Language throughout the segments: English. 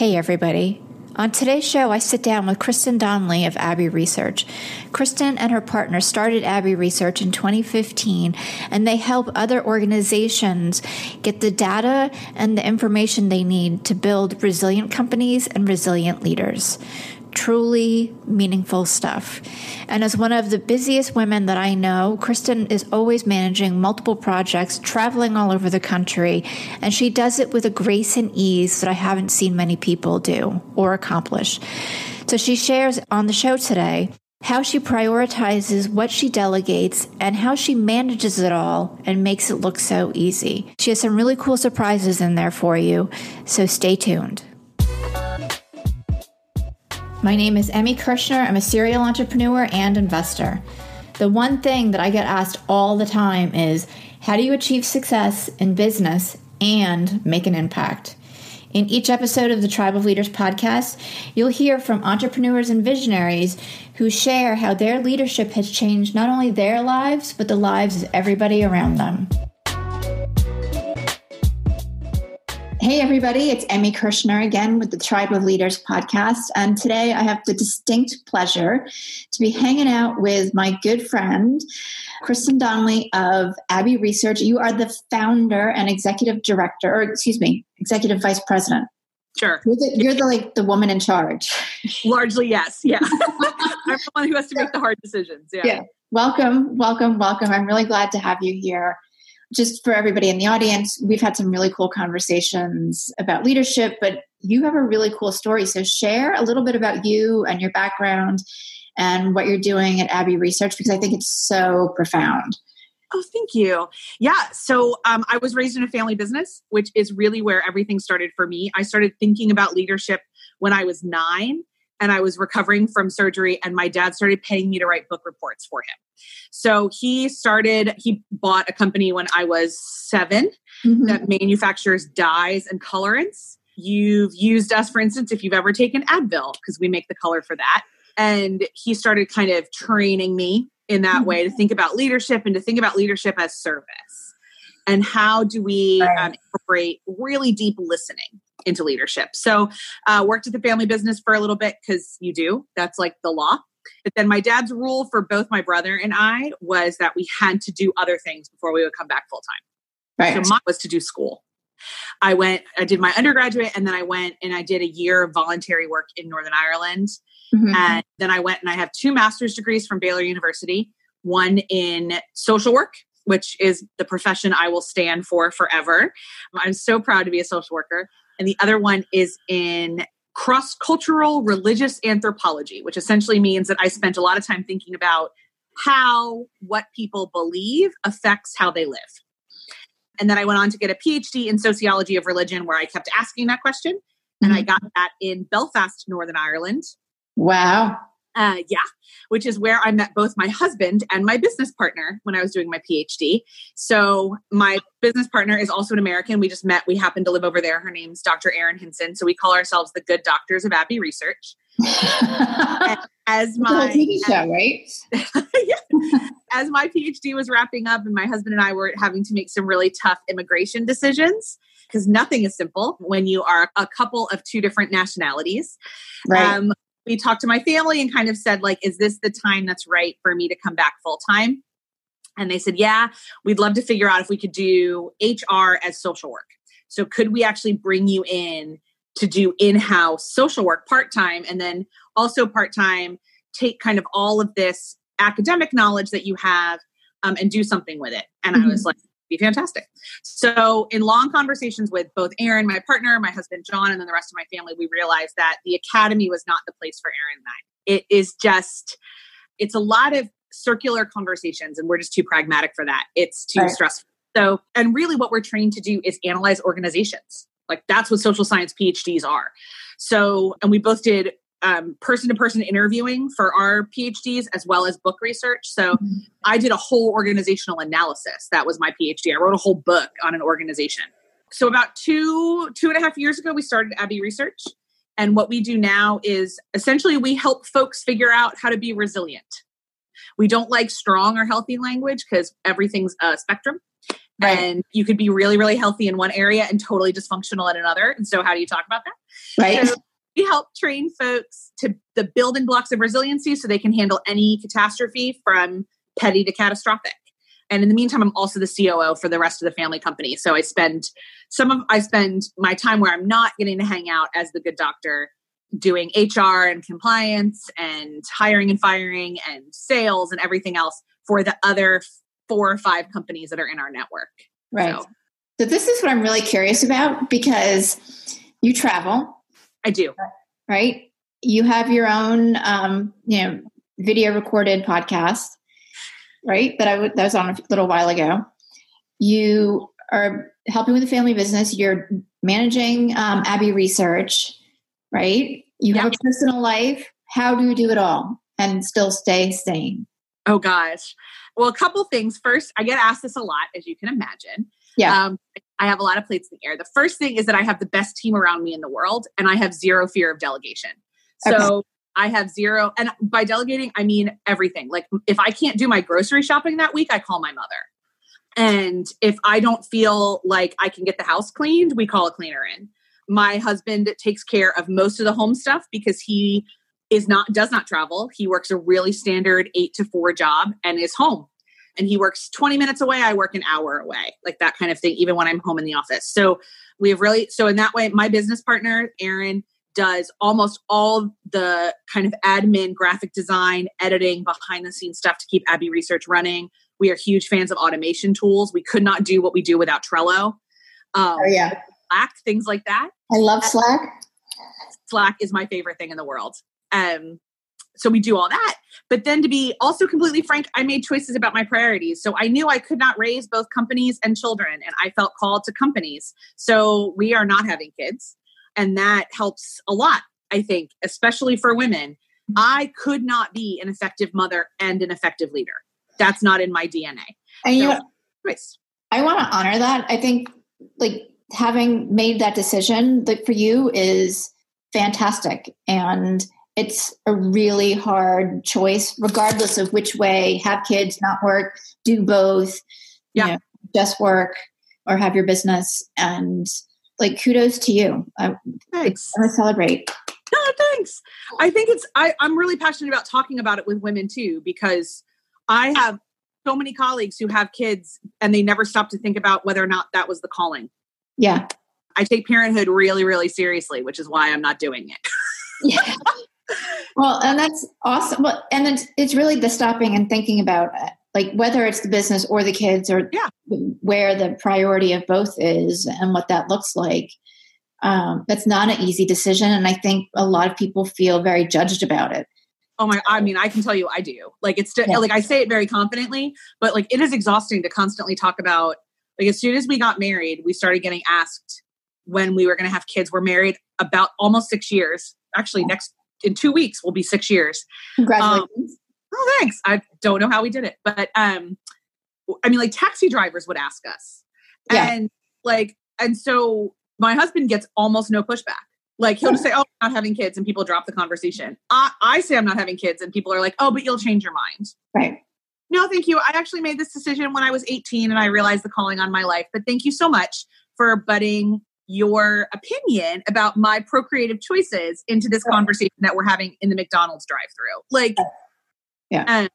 Hey, everybody. On today's show, I sit down with Kristen Donnelly of Abbey Research. Kristen and her partner started Abbey Research in 2015, and they help other organizations get the data and the information they need to build resilient companies and resilient leaders truly meaningful stuff. And as one of the busiest women that I know, Kristen is always managing multiple projects, traveling all over the country, and she does it with a grace and ease that I haven't seen many people do or accomplish. So she shares on the show today how she prioritizes what she delegates and how she manages it all and makes it look so easy. She has some really cool surprises in there for you, so stay tuned. My name is Emmy Kirschner. I'm a serial entrepreneur and investor. The one thing that I get asked all the time is how do you achieve success in business and make an impact? In each episode of the Tribe of Leaders podcast, you'll hear from entrepreneurs and visionaries who share how their leadership has changed not only their lives, but the lives of everybody around them. Hey, everybody, it's Emmy Kirschner again with the Tribe of Leaders podcast. And today I have the distinct pleasure to be hanging out with my good friend, Kristen Donnelly of Abbey Research. You are the founder and executive director, or excuse me, executive vice president. Sure. You're the, you're the like the woman in charge. Largely, yes. Yeah. I'm the one who has to make the hard decisions. Yeah. yeah. Welcome, welcome, welcome. I'm really glad to have you here just for everybody in the audience, we've had some really cool conversations about leadership, but you have a really cool story. So share a little bit about you and your background and what you're doing at Abbey Research because I think it's so profound. Oh, thank you. Yeah. So um, I was raised in a family business, which is really where everything started for me. I started thinking about leadership when I was nine and I was recovering from surgery, and my dad started paying me to write book reports for him. So he started, he bought a company when I was 7 mm-hmm. that manufactures dyes and colorants. You've used us, for instance, if you've ever taken Advil, because we make the color for that. And he started kind of training me in that mm-hmm. way to think about leadership and to think about leadership as service. And how do we right. um, incorporate really deep listening into leadership? So, uh, worked at the family business for a little bit because you do. That's like the law. But then my dad's rule for both my brother and I was that we had to do other things before we would come back full time. Right. So mine was to do school. I went, I did my undergraduate, and then I went and I did a year of voluntary work in Northern Ireland. Mm-hmm. And then I went and I have two master's degrees from Baylor University one in social work, which is the profession I will stand for forever. I'm so proud to be a social worker. And the other one is in cross cultural religious anthropology, which essentially means that I spent a lot of time thinking about how what people believe affects how they live. And then I went on to get a PhD in sociology of religion, where I kept asking that question. Mm-hmm. And I mm-hmm. got that in Belfast, Northern Ireland. Wow. Uh, yeah, which is where I met both my husband and my business partner when I was doing my PhD. So my business partner is also an American. We just met. We happened to live over there. Her name's Dr. Erin Hinson. So we call ourselves the Good Doctors of Abbey Research. as my TV show, right? yeah. As my PhD was wrapping up, and my husband and I were having to make some really tough immigration decisions because nothing is simple when you are a couple of two different nationalities. Right. Um, we talked to my family and kind of said like is this the time that's right for me to come back full time and they said yeah we'd love to figure out if we could do hr as social work so could we actually bring you in to do in-house social work part-time and then also part-time take kind of all of this academic knowledge that you have um, and do something with it and mm-hmm. i was mm-hmm. like be fantastic. So, in long conversations with both Erin, my partner, my husband John, and then the rest of my family, we realized that the academy was not the place for Erin and I. It is just, it's a lot of circular conversations, and we're just too pragmatic for that. It's too right. stressful. So, and really, what we're trained to do is analyze organizations. Like that's what social science PhDs are. So, and we both did person to person interviewing for our PhDs as well as book research. So mm-hmm. I did a whole organizational analysis. That was my PhD. I wrote a whole book on an organization. So about two, two and a half years ago, we started Abbey Research. And what we do now is essentially we help folks figure out how to be resilient. We don't like strong or healthy language because everything's a spectrum. Right. And you could be really, really healthy in one area and totally dysfunctional in another. And so, how do you talk about that? Right. So we help train folks to the building blocks of resiliency so they can handle any catastrophe from petty to catastrophic. And in the meantime, I'm also the COO for the rest of the family company. So I spend some of I spend my time where I'm not getting to hang out as the good doctor doing HR and compliance and hiring and firing and sales and everything else for the other four or five companies that are in our network. Right. So, so this is what I'm really curious about because you travel. I do. Right. You have your own, um, you know, video recorded podcast, right? That I w- that was on a little while ago. You are helping with the family business. You're managing um, Abbey Research, right? You have a personal life. How do you do it all and still stay sane? Oh gosh. Well, a couple things. First, I get asked this a lot, as you can imagine. Yeah. Um, I have a lot of plates in the air. The first thing is that I have the best team around me in the world, and I have zero fear of delegation. So okay. I have zero, and by delegating, I mean everything. Like if I can't do my grocery shopping that week, I call my mother. And if I don't feel like I can get the house cleaned, we call a cleaner in. My husband takes care of most of the home stuff because he is not does not travel. He works a really standard 8 to 4 job and is home. And he works 20 minutes away, I work an hour away. Like that kind of thing even when I'm home in the office. So we have really so in that way my business partner Erin does almost all the kind of admin, graphic design, editing, behind the scenes stuff to keep Abbey Research running. We are huge fans of automation tools. We could not do what we do without Trello. Um, oh, yeah. Slack, things like that. I love Slack. Slack is my favorite thing in the world. Um, so we do all that. But then to be also completely frank, I made choices about my priorities. So I knew I could not raise both companies and children, and I felt called to companies. So we are not having kids. And that helps a lot, I think, especially for women. I could not be an effective mother and an effective leader. That's not in my DNA. And so, you know, I want to honor that. I think like having made that decision like for you is fantastic and it's a really hard choice regardless of which way have kids not work do both yeah. you know, just work or have your business. And like kudos to you. I, thanks. I want to celebrate. No thanks. I think it's I, i'm really passionate about talking about it with women too because i have so many colleagues who have kids and they never stop to think about whether or not that was the calling. Yeah. I take parenthood really, really seriously, which is why I'm not doing it. yeah. Well, and that's awesome. Well, and it's, it's really the stopping and thinking about it. like whether it's the business or the kids or yeah. where the priority of both is and what that looks like. Um, that's not an easy decision. And I think a lot of people feel very judged about it. Oh my, I mean, I can tell you I do. Like it's yeah. like I say it very confidently, but like it is exhausting to constantly talk about like as soon as we got married, we started getting asked when we were going to have kids. We're married about almost six years. Actually, next in two weeks will be six years. Congratulations! Um, oh, thanks. I don't know how we did it, but um, I mean, like taxi drivers would ask us, yeah. and like, and so my husband gets almost no pushback. Like he'll just say, "Oh, I'm not having kids," and people drop the conversation. I, I say I'm not having kids, and people are like, "Oh, but you'll change your mind." Right no, thank you. I actually made this decision when I was 18 and I realized the calling on my life. But thank you so much for butting your opinion about my procreative choices into this conversation that we're having in the McDonald's drive through. Like, yeah. Um,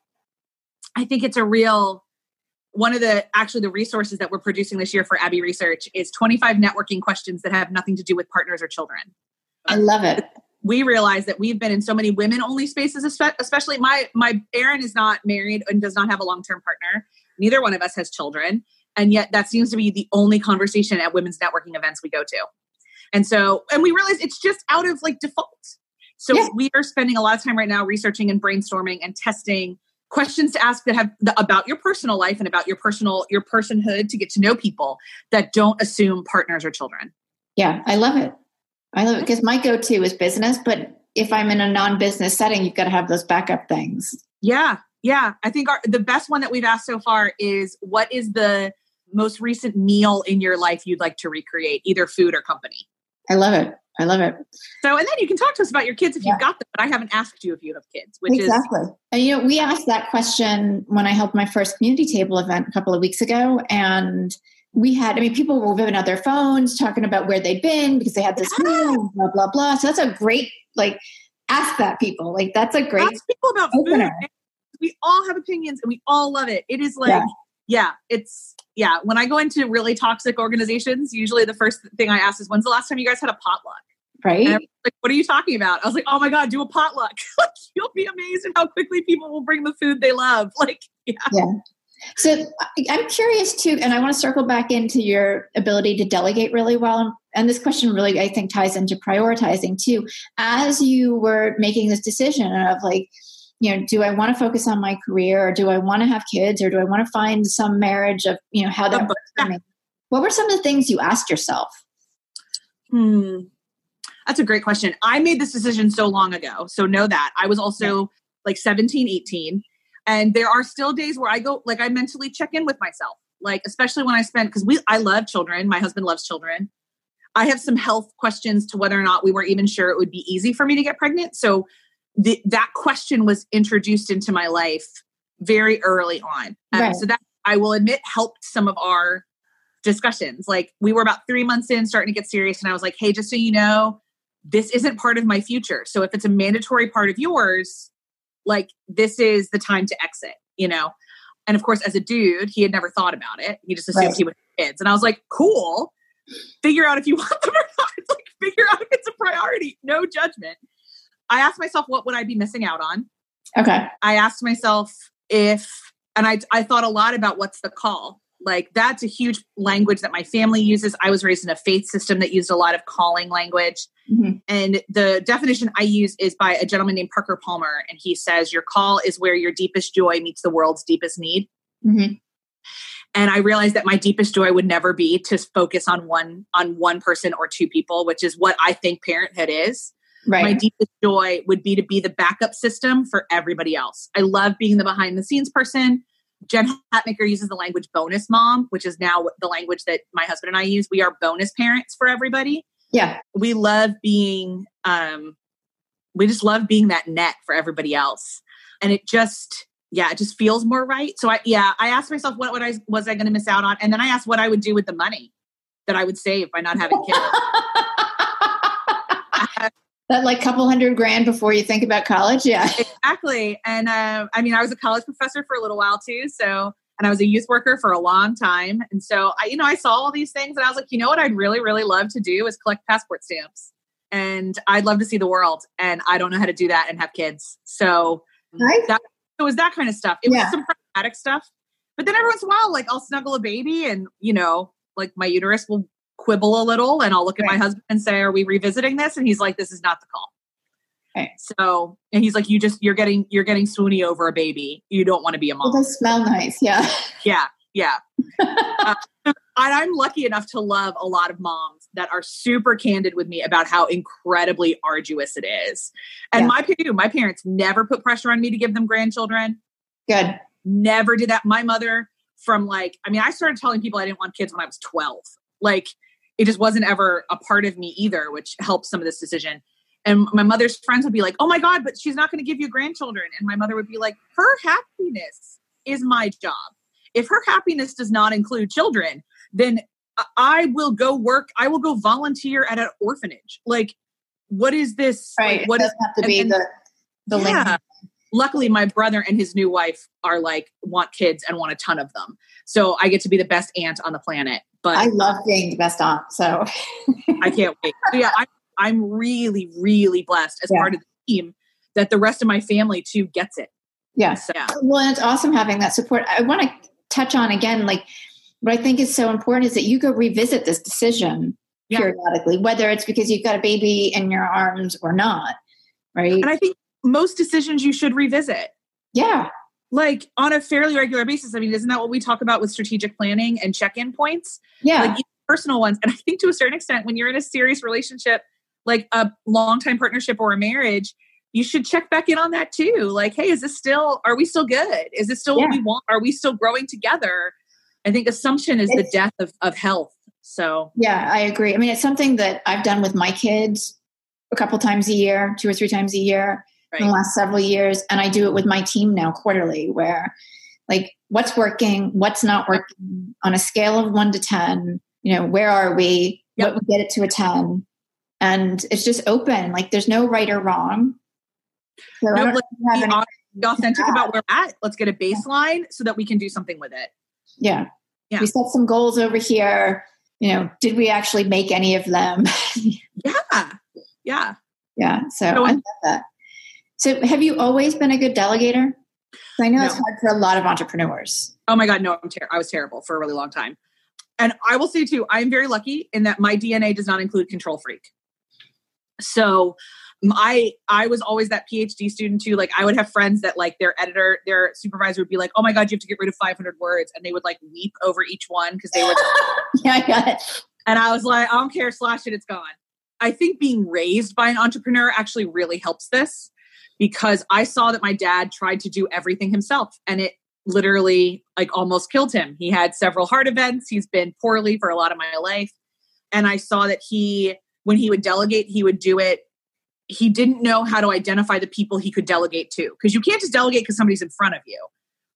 I think it's a real one of the actually the resources that we're producing this year for Abbey Research is 25 networking questions that have nothing to do with partners or children. I love it we realize that we've been in so many women only spaces especially my my Erin is not married and does not have a long-term partner neither one of us has children and yet that seems to be the only conversation at women's networking events we go to and so and we realize it's just out of like default so yeah. we are spending a lot of time right now researching and brainstorming and testing questions to ask that have the, about your personal life and about your personal your personhood to get to know people that don't assume partners or children yeah i love it I love it because my go to is business, but if I'm in a non business setting, you've got to have those backup things. Yeah. Yeah. I think our, the best one that we've asked so far is what is the most recent meal in your life you'd like to recreate, either food or company? I love it. I love it. So, and then you can talk to us about your kids if yeah. you've got them, but I haven't asked you if you have kids, which exactly. is. And, you know, we asked that question when I held my first community table event a couple of weeks ago. And we had, I mean, people were whipping out their phones talking about where they'd been because they had this meal, blah, blah, blah. So that's a great, like, ask that people. Like, that's a great ask people about opener. food. We all have opinions and we all love it. It is like, yeah. Yeah, it's, yeah. When I go into really toxic organizations, usually the first thing I ask is, when's the last time you guys had a potluck? Right. like, what are you talking about? I was like, oh my God, do a potluck. like, you'll be amazed at how quickly people will bring the food they love. Like, yeah. yeah. So I'm curious too, and I want to circle back into your ability to delegate really well. And this question really, I think, ties into prioritizing too. As you were making this decision of like, you know, do I want to focus on my career or do I want to have kids or do I want to find some marriage of, you know, how that works for me? What were some of the things you asked yourself? Hmm. That's a great question. I made this decision so long ago. So know that. I was also like 17, 18 and there are still days where I go, like, I mentally check in with myself, like, especially when I spend, because we, I love children. My husband loves children. I have some health questions to whether or not we were even sure it would be easy for me to get pregnant. So the, that question was introduced into my life very early on. Um, right. So that I will admit helped some of our discussions. Like we were about three months in, starting to get serious, and I was like, "Hey, just so you know, this isn't part of my future. So if it's a mandatory part of yours, like this is the time to exit, you know? And of course, as a dude, he had never thought about it. He just assumed right. he would have kids. And I was like, cool. Figure out if you want them or not. Like figure out if it's a priority. No judgment. I asked myself, what would I be missing out on? Okay. I asked myself if, and I, I thought a lot about what's the call. Like that's a huge language that my family uses. I was raised in a faith system that used a lot of calling language. Mm-hmm. And the definition I use is by a gentleman named Parker Palmer. And he says, Your call is where your deepest joy meets the world's deepest need. Mm-hmm. And I realized that my deepest joy would never be to focus on one on one person or two people, which is what I think parenthood is. Right. My deepest joy would be to be the backup system for everybody else. I love being the behind the scenes person. Jen Hatmaker uses the language bonus mom, which is now the language that my husband and I use. We are bonus parents for everybody. Yeah. We love being, um, we just love being that net for everybody else. And it just, yeah, it just feels more right. So I, yeah, I asked myself, what, what I was I going to miss out on? And then I asked what I would do with the money that I would save by not having kids. that like couple hundred grand before you think about college? Yeah. Exactly. And uh, i mean i was a college professor for a little while too so and i was a youth worker for a long time. And so i you know i saw all these things and i was like you know what i'd really really love to do is collect passport stamps. And i'd love to see the world and i don't know how to do that and have kids. So right. that, it was that kind of stuff. It yeah. was some pragmatic stuff. But then every once in a while like i'll snuggle a baby and you know like my uterus will quibble a little and I'll look at my husband and say, Are we revisiting this? And he's like, This is not the call. Okay. So and he's like, You just you're getting you're getting swoony over a baby. You don't want to be a mom. They smell nice, yeah. Yeah, yeah. uh, and I'm lucky enough to love a lot of moms that are super candid with me about how incredibly arduous it is. And yeah. my my parents never put pressure on me to give them grandchildren. Good. Never did that. My mother from like, I mean, I started telling people I didn't want kids when I was 12. Like it just wasn't ever a part of me either, which helped some of this decision. And my mother's friends would be like, oh my God, but she's not going to give you grandchildren. And my mother would be like, her happiness is my job. If her happiness does not include children, then I will go work, I will go volunteer at an orphanage. Like, what is this? Right. Like, what it doesn't is, have to be and, the, the yeah. link luckily my brother and his new wife are like want kids and want a ton of them. So i get to be the best aunt on the planet but i love being the best aunt so. I can't wait. So yeah I, i'm really really blessed as yeah. part of the team that the rest of my family too gets it. Yes yeah. well it's awesome having that support. I want to touch on again like what i think is so important is that you go revisit this decision yeah. periodically whether it's because you've got a baby in your arms or not right? And i think most decisions you should revisit. Yeah. Like on a fairly regular basis. I mean, isn't that what we talk about with strategic planning and check in points? Yeah. Like personal ones. And I think to a certain extent, when you're in a serious relationship, like a long time partnership or a marriage, you should check back in on that too. Like, hey, is this still, are we still good? Is this still yeah. what we want? Are we still growing together? I think assumption is it's, the death of, of health. So, yeah, I agree. I mean, it's something that I've done with my kids a couple times a year, two or three times a year right. in the last several years. And I do it with my team now quarterly, where like what's working, what's not working on a scale of one to 10, you know, where are we? Yep. What would get it to a 10? And it's just open. Like there's no right or wrong. So no, let's be authentic about where we're at. Let's get a baseline so that we can do something with it. Yeah. Yeah. We set some goals over here. You know, did we actually make any of them? yeah. Yeah. Yeah. So, so I love that. So have you always been a good delegator? I know no. it's hard for a lot of entrepreneurs. Oh my God, no, I'm ter- I was terrible for a really long time. And I will say too, I'm very lucky in that my DNA does not include control freak. So I I was always that PhD student too. Like I would have friends that like their editor, their supervisor would be like, "Oh my god, you have to get rid of 500 words," and they would like weep over each one because they would. yeah, I got it. And I was like, "I don't care, slash it, it's gone." I think being raised by an entrepreneur actually really helps this because I saw that my dad tried to do everything himself and it literally like almost killed him. He had several heart events. He's been poorly for a lot of my life. And I saw that he, when he would delegate, he would do it. He didn't know how to identify the people he could delegate to because you can't just delegate because somebody's in front of you.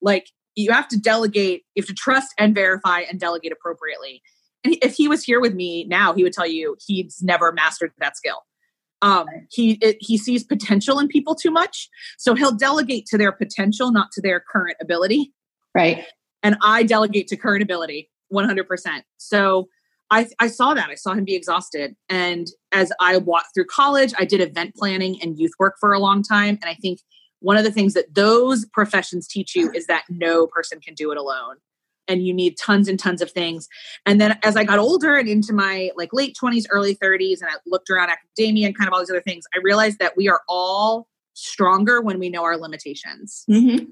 Like you have to delegate, you have to trust and verify and delegate appropriately. And if he was here with me now, he would tell you he's never mastered that skill um, he it, he sees potential in people too much. So he'll delegate to their potential not to their current ability. Right. And i delegate to current ability 100% so I, I saw that. I saw him be exhausted. And as i walked through college i did event planning and youth work for a long time. And i think one of the things that those professions teach you is that no person can do it alone and you need tons and tons of things. And then as I got older and into my like late 20s, early 30s, and I looked around academia and kind of all these other things, I realized that we are all stronger when we know our limitations. Mm-hmm.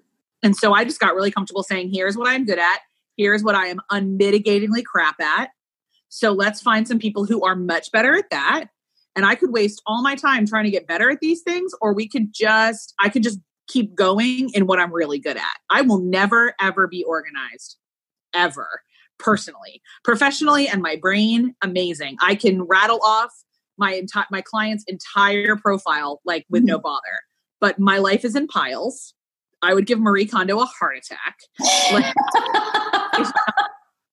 And so I just got really comfortable saying, here's what I'm good at, here's what I am unmitigatingly crap at. So let's find some people who are much better at that. And I could waste all my time trying to get better at these things, or we could just, I could just keep going in what I'm really good at. I will never, ever be organized ever personally. Professionally and my brain amazing. I can rattle off my entire my client's entire profile like with no mm-hmm. bother. But my life is in piles. I would give marie kondo a heart attack. Like,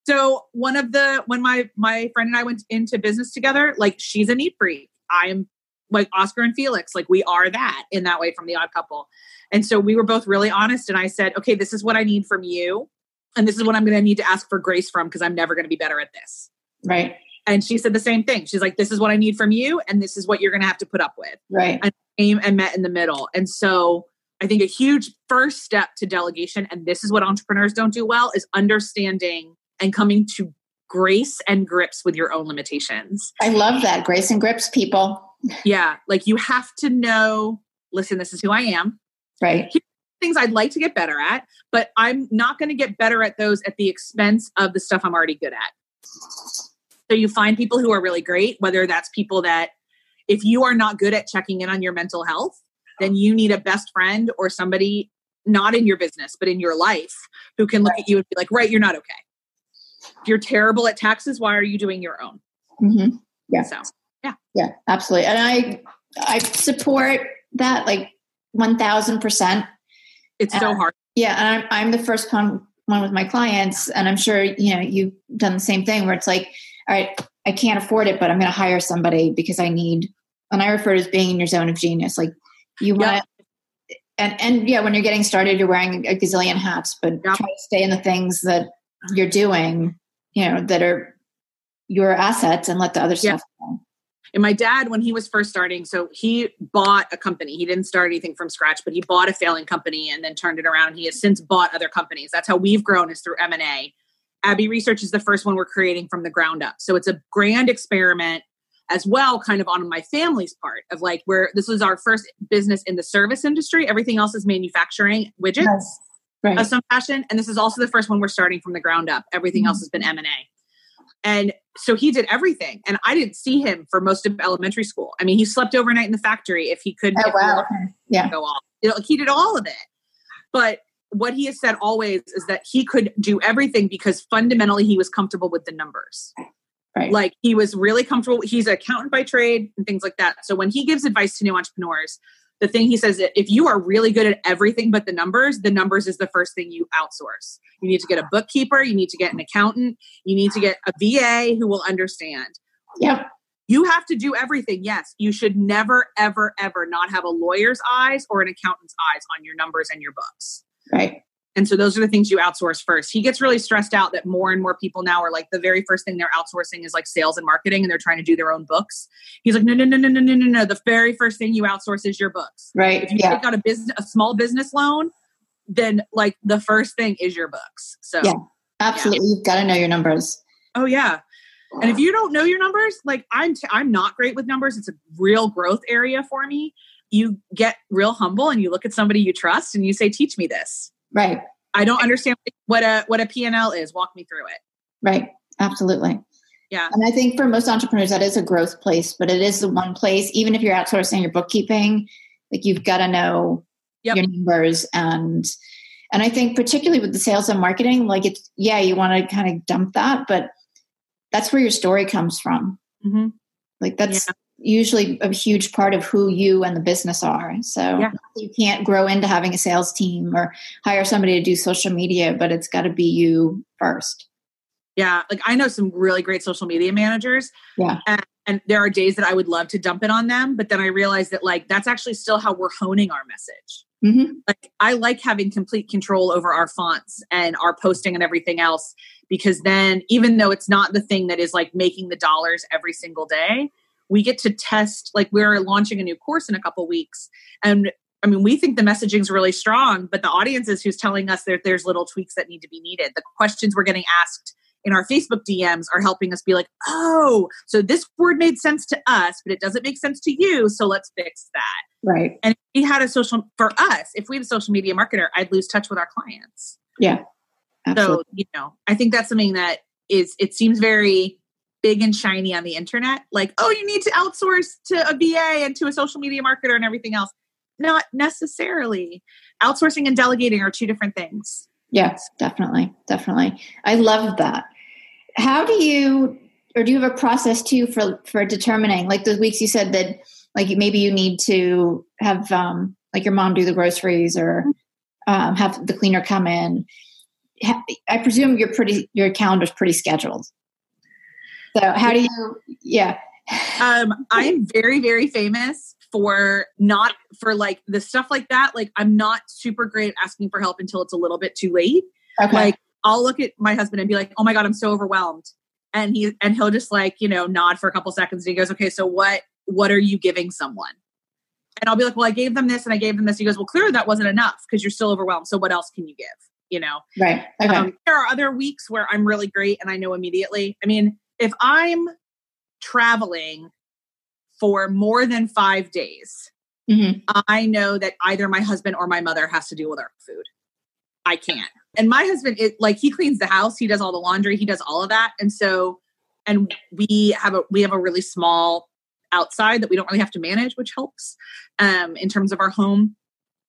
so one of the when my my friend and i went into business together like she's a neat freak. I am like oscar and felix like we are that in that way from the odd couple. And so we were both really honest and i said okay this is what i need from you and this is what I'm going to need to ask for grace from because I'm never going to be better at this. Right. And she said the same thing. She's like, this is what I need from you, and this is what you're going to have to put up with. Right. And came and met in the middle. And so I think a huge first step to delegation, and this is what entrepreneurs don't do well, is understanding and coming to grace and grips with your own limitations. I love that. Grace and grips, people. Yeah. Like you have to know, listen, this is who I am. Right things I'd like to get better at, but I'm not going to get better at those at the expense of the stuff I'm already good at. So you find people who are really great, whether that's people that if you are not good at checking in on your mental health, then you need a best friend or somebody not in your business, but in your life who can look right. at you and be like, right, you're not okay. If you're terrible at taxes, why are you doing your own? Mm-hmm. Yeah. So, yeah. Yeah, absolutely. And I, I support that like 1000%. It's so uh, hard. Yeah, and I'm, I'm the first one, one with my clients, and I'm sure you know you've done the same thing where it's like, all right, I can't afford it, but I'm going to hire somebody because I need. And I refer to as being in your zone of genius. Like you want, and and yeah, when you're getting started, you're wearing a gazillion hats, but try to stay in the things that you're doing, you know, that are your assets, and let the other stuff. And my dad, when he was first starting, so he bought a company. He didn't start anything from scratch, but he bought a failing company and then turned it around. He has since bought other companies. That's how we've grown is through M&A. Abbey Research is the first one we're creating from the ground up. So it's a grand experiment as well, kind of on my family's part of like where this was our first business in the service industry. Everything else is manufacturing widgets yes. right. of some fashion. And this is also the first one we're starting from the ground up. Everything mm-hmm. else has been M&A. And so he did everything. And I didn't see him for most of elementary school. I mean, he slept overnight in the factory if he could. Oh, wow. Yeah. Go off. You know, he did all of it. But what he has said always is that he could do everything because fundamentally he was comfortable with the numbers. Right. Like he was really comfortable. He's an accountant by trade and things like that. So when he gives advice to new entrepreneurs, the thing he says that if you are really good at everything but the numbers, the numbers is the first thing you outsource. You need to get a bookkeeper, you need to get an accountant, you need to get a VA who will understand. Yep. You have to do everything. Yes, you should never, ever, ever not have a lawyer's eyes or an accountant's eyes on your numbers and your books. Right. And so those are the things you outsource first. He gets really stressed out that more and more people now are like the very first thing they're outsourcing is like sales and marketing and they're trying to do their own books. He's like, no, no, no, no, no, no, no, no. The very first thing you outsource is your books. Right. If you yeah. take out a business, a small business loan, then like the first thing is your books. So Yeah. Absolutely. You've got to know your numbers. Oh yeah. And if you don't know your numbers, like I'm, t- I'm not great with numbers. It's a real growth area for me. You get real humble and you look at somebody you trust and you say, "Teach me this." Right. I don't understand what a what a P&L is. Walk me through it. Right. Absolutely. Yeah. And I think for most entrepreneurs, that is a growth place, but it is the one place, even if you're outsourcing your bookkeeping, like you've got to know Yep. your numbers and and I think particularly with the sales and marketing, like it's yeah, you want to kind of dump that, but that's where your story comes from. Mm-hmm. Like that's usually a huge part of who you and the business are. So Yeah. you can't grow into having a sales team or hire somebody to do social media, but it's got to be you first. Yeah, like I know some really great social media managers. Yeah. And, and there are days that I would love to dump it on them, but then I realize that like that's actually still how we're honing our message. Mm-hmm. Like I like having complete control over our fonts and our posting and everything else because then even though it's not the thing that is like making the dollars every single day, we get to test like we're launching a new course in a couple weeks and I mean, we think the messaging is really strong, but the audience is who's telling us that there's little tweaks that need to be needed. The questions we're getting asked in our Facebook DMs are helping us be like, oh, so this word made sense to us, but it doesn't make sense to you. So let's fix that. Right. And if we had a social, for us, if we had a social media marketer, I'd lose touch with our clients. Yeah. Absolutely. So, you know, I think that's something that is, it seems very big and shiny on the internet. Like, oh, you need to outsource to a VA and to a social media marketer and everything else. Not necessarily. Outsourcing and delegating are two different things. Yes, definitely. Definitely. I love that. How do you or do you have a process too for for determining like those weeks you said that like maybe you need to have um like your mom do the groceries or um, have the cleaner come in i presume you're pretty your calendar's pretty scheduled so how do you yeah Um, I am very, very famous for not for like the stuff like that. Like, I'm not super great at asking for help until it's a little bit too late. okay like I'll look at my husband and be like, "Oh my god, I'm so overwhelmed," and he and he'll just like you know nod for a couple seconds. And he goes, "Okay, so what what are you giving someone?" And I'll be like, "Well, I gave them this and I gave them this." He goes, "Well, clearly that wasn't enough because you're still overwhelmed. So what else can you give?" You know. right okay Um, there are other weeks where I'm really great and I know immediately. I mean, if I'm traveling for more than five days, Mhm. I know that either my husband or my mother has to deal with our food. I can't. And my husband, it like he cleans the house, he does all the laundry, he does all of that, and so, and we have a we have a really small outside that we don't really have to manage, which helps um, in terms of our home.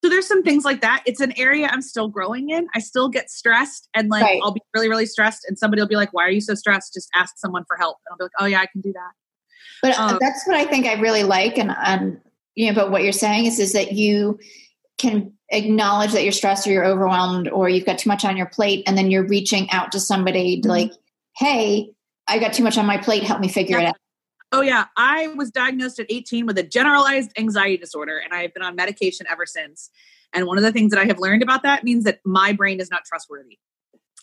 So there's some things like that. It's an area I'm still growing in. I still get stressed, and like Right. I'll be really really stressed, and somebody will be like, "Why are you so stressed?" Just ask someone for help, and I'll be like, "Oh yeah, I can do that." But uh, Um, that's what I think I really like, and and you know, but what you're saying is is that you can acknowledge that you're stressed or you're overwhelmed or you've got too much on your plate, and then you're reaching out to somebody to Mhm. like, hey, I got too much on my plate. Help me figure it out. Oh yeah, I was diagnosed at 18 with a generalized anxiety disorder and I have been on medication ever since. And one of the things that I have learned about that means that my brain is not trustworthy.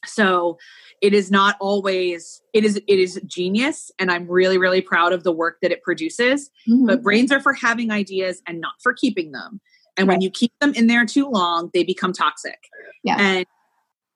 So it is not always it is it is genius and I'm really really proud of the work that it produces, Mhm. but brains are for having ideas and not for keeping them. And when you keep them in there too long, they become toxic. Yeah. And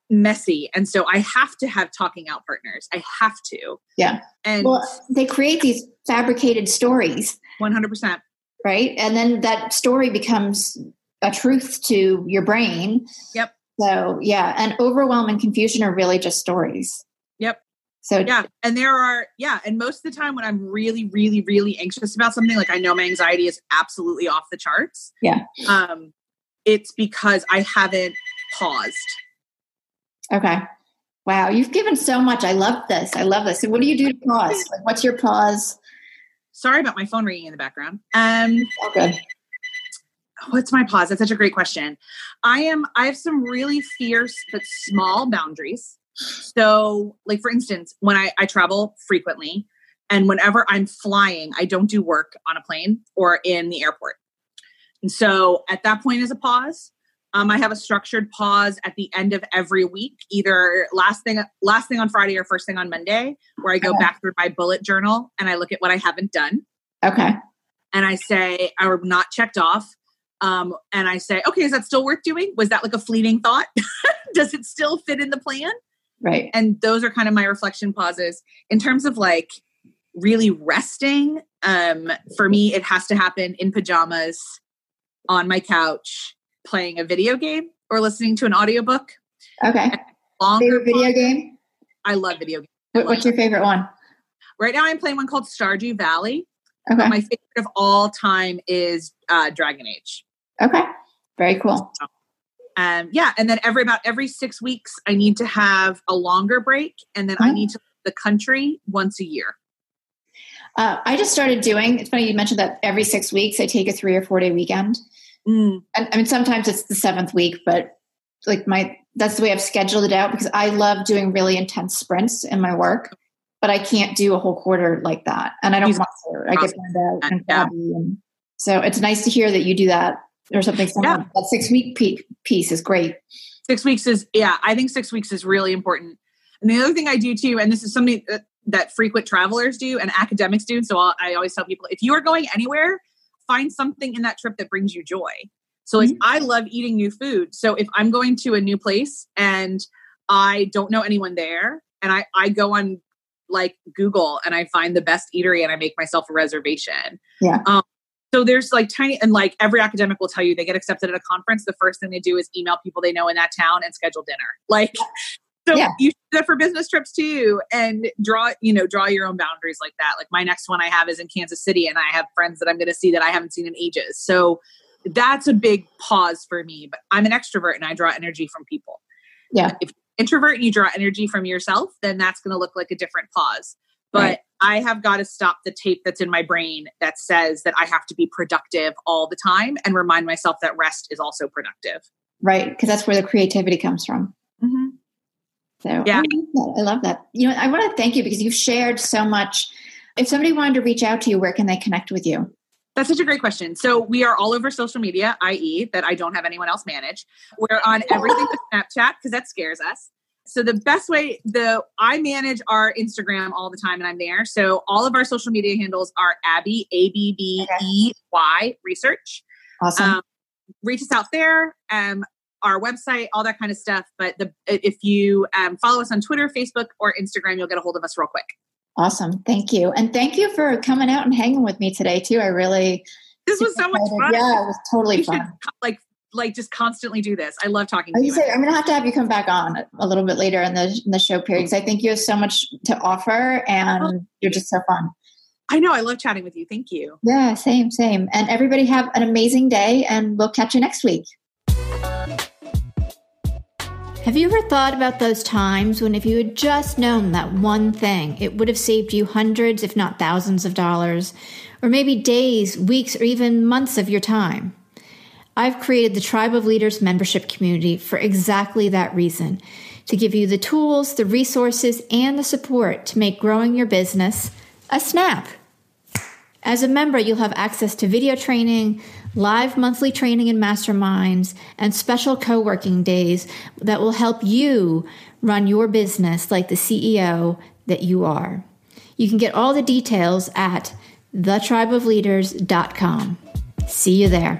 messy. And so I have to have talking out partners. I have to. Yeah. And well, they create these fabricated stories, 100%. right? And then that story becomes a truth to your brain. Yep. So yeah, and overwhelm and confusion are really just stories. Yep. So Yeah. And there are, yeah. And most of the time when I'm really, really, really anxious about something, like I know my anxiety is absolutely off the charts. Yeah. Um, it's because I haven't paused. okay. Wow, you've given so much. I love this. I love this. So what do you do to pause? Like, what's your pause? Sorry about my phone ringing in the background. Um, good. what's my pause? That's such a great question. I am. I have some really fierce but small boundaries. So, like for instance, when I, I travel frequently, and whenever I'm flying, I don't do work on a plane or in the airport. And so, at that point, is a pause. Um, I have a structured pause at the end of every week, either last thing last thing on Friday or first thing on Monday, where I go Okay. back through my bullet journal and I look at what I haven't done Okay. and I say, I'm not checked off. Um, and I say, okay, is that still worth doing? Was that like a fleeting thought? Does it still fit in the plan? Right. And those are kind of my reflection pauses. In terms of like really resting, um, for me, it has to happen in pajamas on my couch, playing a video game or listening to an audiobook. Okay. Longer Favorite video game? I love video games. What, what's your favorite one? Right now, I'm playing one called Stardew Valley. Okay. My favorite of all time is uh, Dragon Age. Okay. Very cool. um yeah and then every about every six weeks i need to have a longer break and then i Oh. need to leave the country once a year Uh, I just started doing. It's funny you mentioned that every six weeks I take a three or four day weekend. Mm, And I mean, sometimes it's the seventh week, but like my that's the way I've scheduled it out because I love doing really intense sprints in my work, but I can't do a whole quarter like that, and I don't want to. I get burned out and Yeah. and so it's nice to hear that you do that or something. Similar. Yeah. That six week piece is great. six weeks is yeah i think six weeks is really important and the other thing i do too and this is something that, that frequent travelers do and academics do so I'll, i always tell people if you are going anywhere find something in that trip that brings you joy so like Mhm. i love eating new food so if i'm going to a new place and i don't know anyone there and i i go on like google and i find the best eatery and i make myself a reservation Yeah. um, so there's like tiny and like every academic will tell you they get accepted at a conference the first thing they do is email people they know in that town and schedule dinner like so Yeah. you for business trips too and draw you know draw your own boundaries like that like my next one i have is in kansas city and i have friends that i'm going to see that i haven't seen in ages so that's a big pause for me but i'm an extrovert and i draw energy from people Yeah. if you're introvert and you draw energy from yourself then that's going to look like a different pause but Right. I have got to stop the tape that's in my brain that says that I have to be productive all the time and remind myself that rest is also productive. Right, because that's where the creativity comes from. So Yeah. I love that. I love that. You know, I want to thank you because you've shared so much. If somebody wanted to reach out to you, where can they connect with you? That's such a great question. So we are all over social media, i.e., that I don't have anyone else manage. We're on everything but Snapchat because that scares us. So the best way, the I manage our Instagram all the time, and I'm there. So all of our social media handles are Abbey A B B E Y Research. Awesome. um, reach us out there um, our website all that kind of stuff but the if you um, follow us on twitter facebook or instagram you'll get a hold of us real quick awesome. Thank you. And thank you for coming out and hanging with me today too. I really this was so much fun Yeah, it was totally we should fun. like like just constantly do this i love talking I to you say, I'm going to have to have you come back on a little bit later in the in the show period because I think you have so much to offer and you're just so fun. i know i love chatting with you thank you Yeah, same, same. And everybody have an amazing day, and we'll catch you next week. Have you ever thought about those times when, if you had just known that one thing, it would have saved you hundreds, if not thousands of dollars, or maybe days, weeks, or even months of your time? I've created the Tribe of Leaders membership community for exactly that reason to give you the tools, the resources, and the support to make growing your business a snap. As a member, you'll have access to video training, live monthly training and masterminds, and special co working days that will help you run your business like the CEO that you are. You can get all the details at thetribeofleaders.com. See you there.